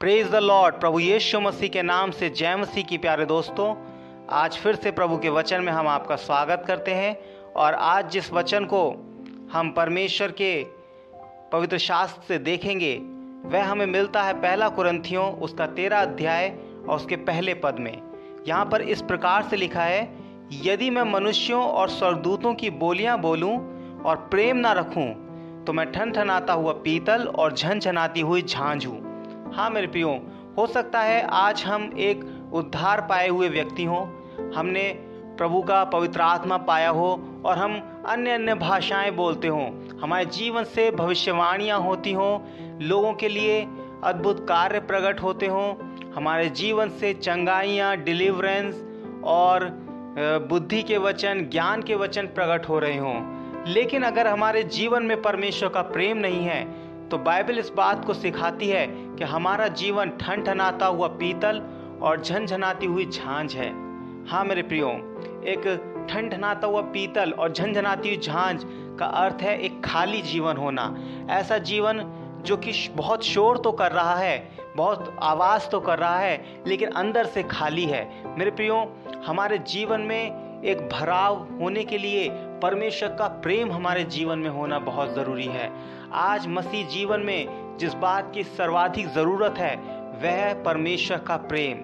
Praise the Lord प्रभु यीशु मसीह के नाम से जय मसीह की प्यारे दोस्तों, आज फिर से प्रभु के वचन में हम आपका स्वागत करते हैं और आज जिस वचन को हम परमेश्वर के पवित्र शास्त्र से देखेंगे, वह हमें मिलता है पहला कुरंथियों, उसका तेरह अध्याय और उसके पहले पद में। यहाँ पर इस प्रकार से लिखा है, यदि मैं मनुष्यों और स्वर्गदूतों की बोलियाँ बोलूँ और प्रेम ना रखूँ तो मैं ठन ठनाता हुआ पीतल और झनझनाती हुई झांझ। हूँ मेरे प्रियो, हो सकता है आज हम एक उद्धार पाए हुए व्यक्ति हों। हमने प्रभु का पवित्र आत्मा पाया हो और हम अन्य अन्य भाषाएँ बोलते हों। हमारे जीवन से भविष्यवाणियाँ होती हों। लोगों के लिए अद्भुत कार्य प्रकट होते हों। हमारे जीवन से चंगाइयाँ डिलीवरेंस और बुद्धि के वचन, ज्ञान के वचन प्रकट हो रहे हों। लेकिन अगर हमारे जीवन में परमेश्वर का प्रेम नहीं है तो बाइबल इस बात को सिखाती है कि हमारा जीवन ठन ठनाता हुआ पीतल और झनझनाती हुई झांझ है। हाँ मेरे प्रियो, एक ठन ठनाता हुआ पीतल और झनझनाती हुई झांझ का अर्थ है एक खाली जीवन होना। ऐसा जीवन जो कि बहुत शोर तो कर रहा है, बहुत आवाज़ तो कर रहा है, लेकिन अंदर से खाली है। मेरे प्रियो, हमारे जीवन में एक भराव होने के लिए परमेश्वर का प्रेम हमारे जीवन में होना बहुत ज़रूरी है। आज मसीह जीवन में जिस बात की सर्वाधिक ज़रूरत है, वह परमेश्वर का प्रेम।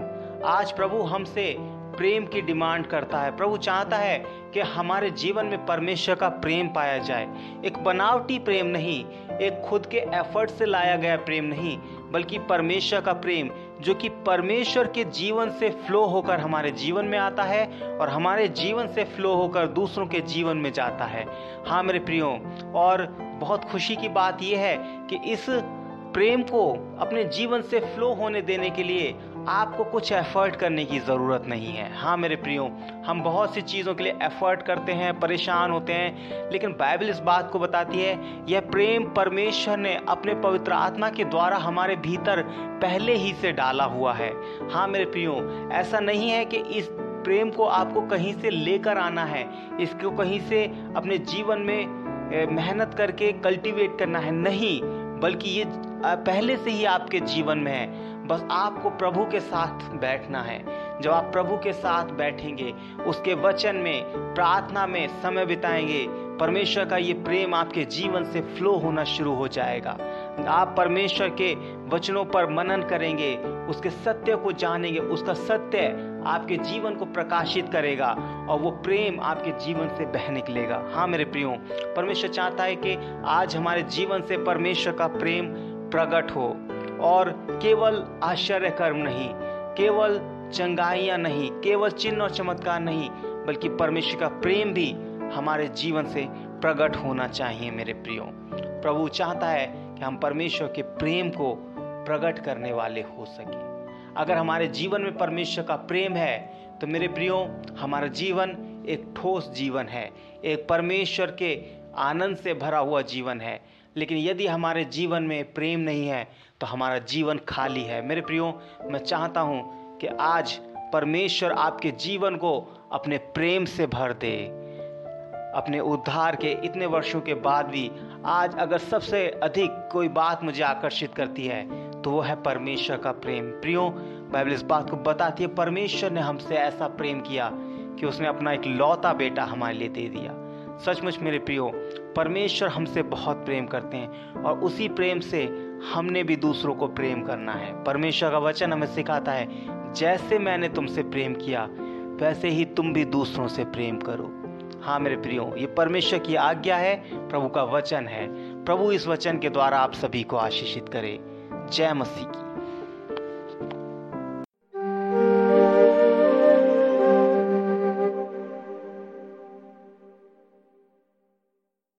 आज प्रभु हमसे प्रेम की डिमांड करता है। प्रभु चाहता है कि हमारे जीवन में परमेश्वर का प्रेम पाया जाए। एक बनावटी प्रेम नहीं, एक खुद के एफर्ट से लाया गया प्रेम नहीं, बल्कि परमेश्वर का प्रेम जो कि परमेश्वर के जीवन से फ्लो होकर हमारे जीवन में आता है और हमारे जीवन से फ्लो होकर दूसरों के जीवन में जाता है। हाँ मेरे प्रियो, और बहुत खुशी की बात यह है कि इस प्रेम को अपने जीवन से फ्लो होने देने के लिए आपको कुछ एफर्ट करने की ज़रूरत नहीं है। हाँ मेरे प्रियो, हम बहुत सी चीज़ों के लिए एफर्ट करते हैं, परेशान होते हैं, लेकिन बाइबल इस बात को बताती है, यह प्रेम परमेश्वर ने अपने पवित्र आत्मा के द्वारा हमारे भीतर पहले ही से डाला हुआ है। हाँ मेरे प्रियो, ऐसा नहीं है कि इस प्रेम को आपको कहीं से लेकर आना है, इसको कहीं से अपने जीवन में मेहनत करके कल्टीवेट करना है। नहीं, बल्कि ये पहले से ही आपके जीवन में है। बस आपको प्रभु के साथ बैठना है। जब आप प्रभु के साथ बैठेंगे, उसके वचन में, प्रार्थना में समय बिताएँगे, परमेश्वर का ये प्रेम आपके जीवन से फ्लो होना शुरू हो जाएगा। आप परमेश्वर के वचनों पर मनन करेंगे, उसके सत्य को जानेंगे, उसका सत्य आपके जीवन को प्रकाशित करेगा और वो प्रेम आपके जीवन से बह निकलेगा। हाँ मेरे प्रियो, परमेश्वर चाहता है कि आज हमारे जीवन से परमेश्वर का प्रेम प्रकट हो। और केवल आश्चर्य कर्म नहीं, केवल चंगाइयाँ नहीं, केवल चिन्ह और चमत्कार नहीं, बल्कि परमेश्वर का प्रेम भी हमारे जीवन से प्रकट होना चाहिए मेरे प्रियो। प्रभु चाहता है कि हम परमेश्वर के प्रेम को प्रकट करने वाले हो सके। अगर हमारे जीवन में परमेश्वर का प्रेम है तो मेरे प्रियो, हमारा जीवन एक ठोस जीवन है, एक परमेश्वर के आनंद से भरा हुआ जीवन है। लेकिन यदि हमारे जीवन में प्रेम नहीं है तो हमारा जीवन खाली है। मेरे प्रियो, मैं चाहता हूँ कि आज परमेश्वर आपके जीवन को अपने प्रेम से भर दे। अपने उद्धार के इतने वर्षों के बाद भी आज अगर सबसे अधिक कोई बात मुझे आकर्षित करती है तो वो है परमेश्वर का प्रेम। प्रियो, बाइबल इस बात को बताती है, परमेश्वर ने हमसे ऐसा प्रेम किया कि उसने अपना एक लौता बेटा हमारे लिए दे दिया। सचमुच मेरे प्रियो परमेश्वर हमसे बहुत प्रेम करते हैं और उसी प्रेम से हमने भी दूसरों को प्रेम करना है। परमेश्वर का वचन हमें सिखाता है, जैसे मैंने तुमसे प्रेम किया, वैसे ही तुम भी दूसरों से प्रेम करो। हाँ मेरे प्रियो, ये परमेश्वर की आज्ञा है, प्रभु का वचन है। प्रभु इस वचन के द्वारा आप सभी को आशीषित करे। जय मसीह की।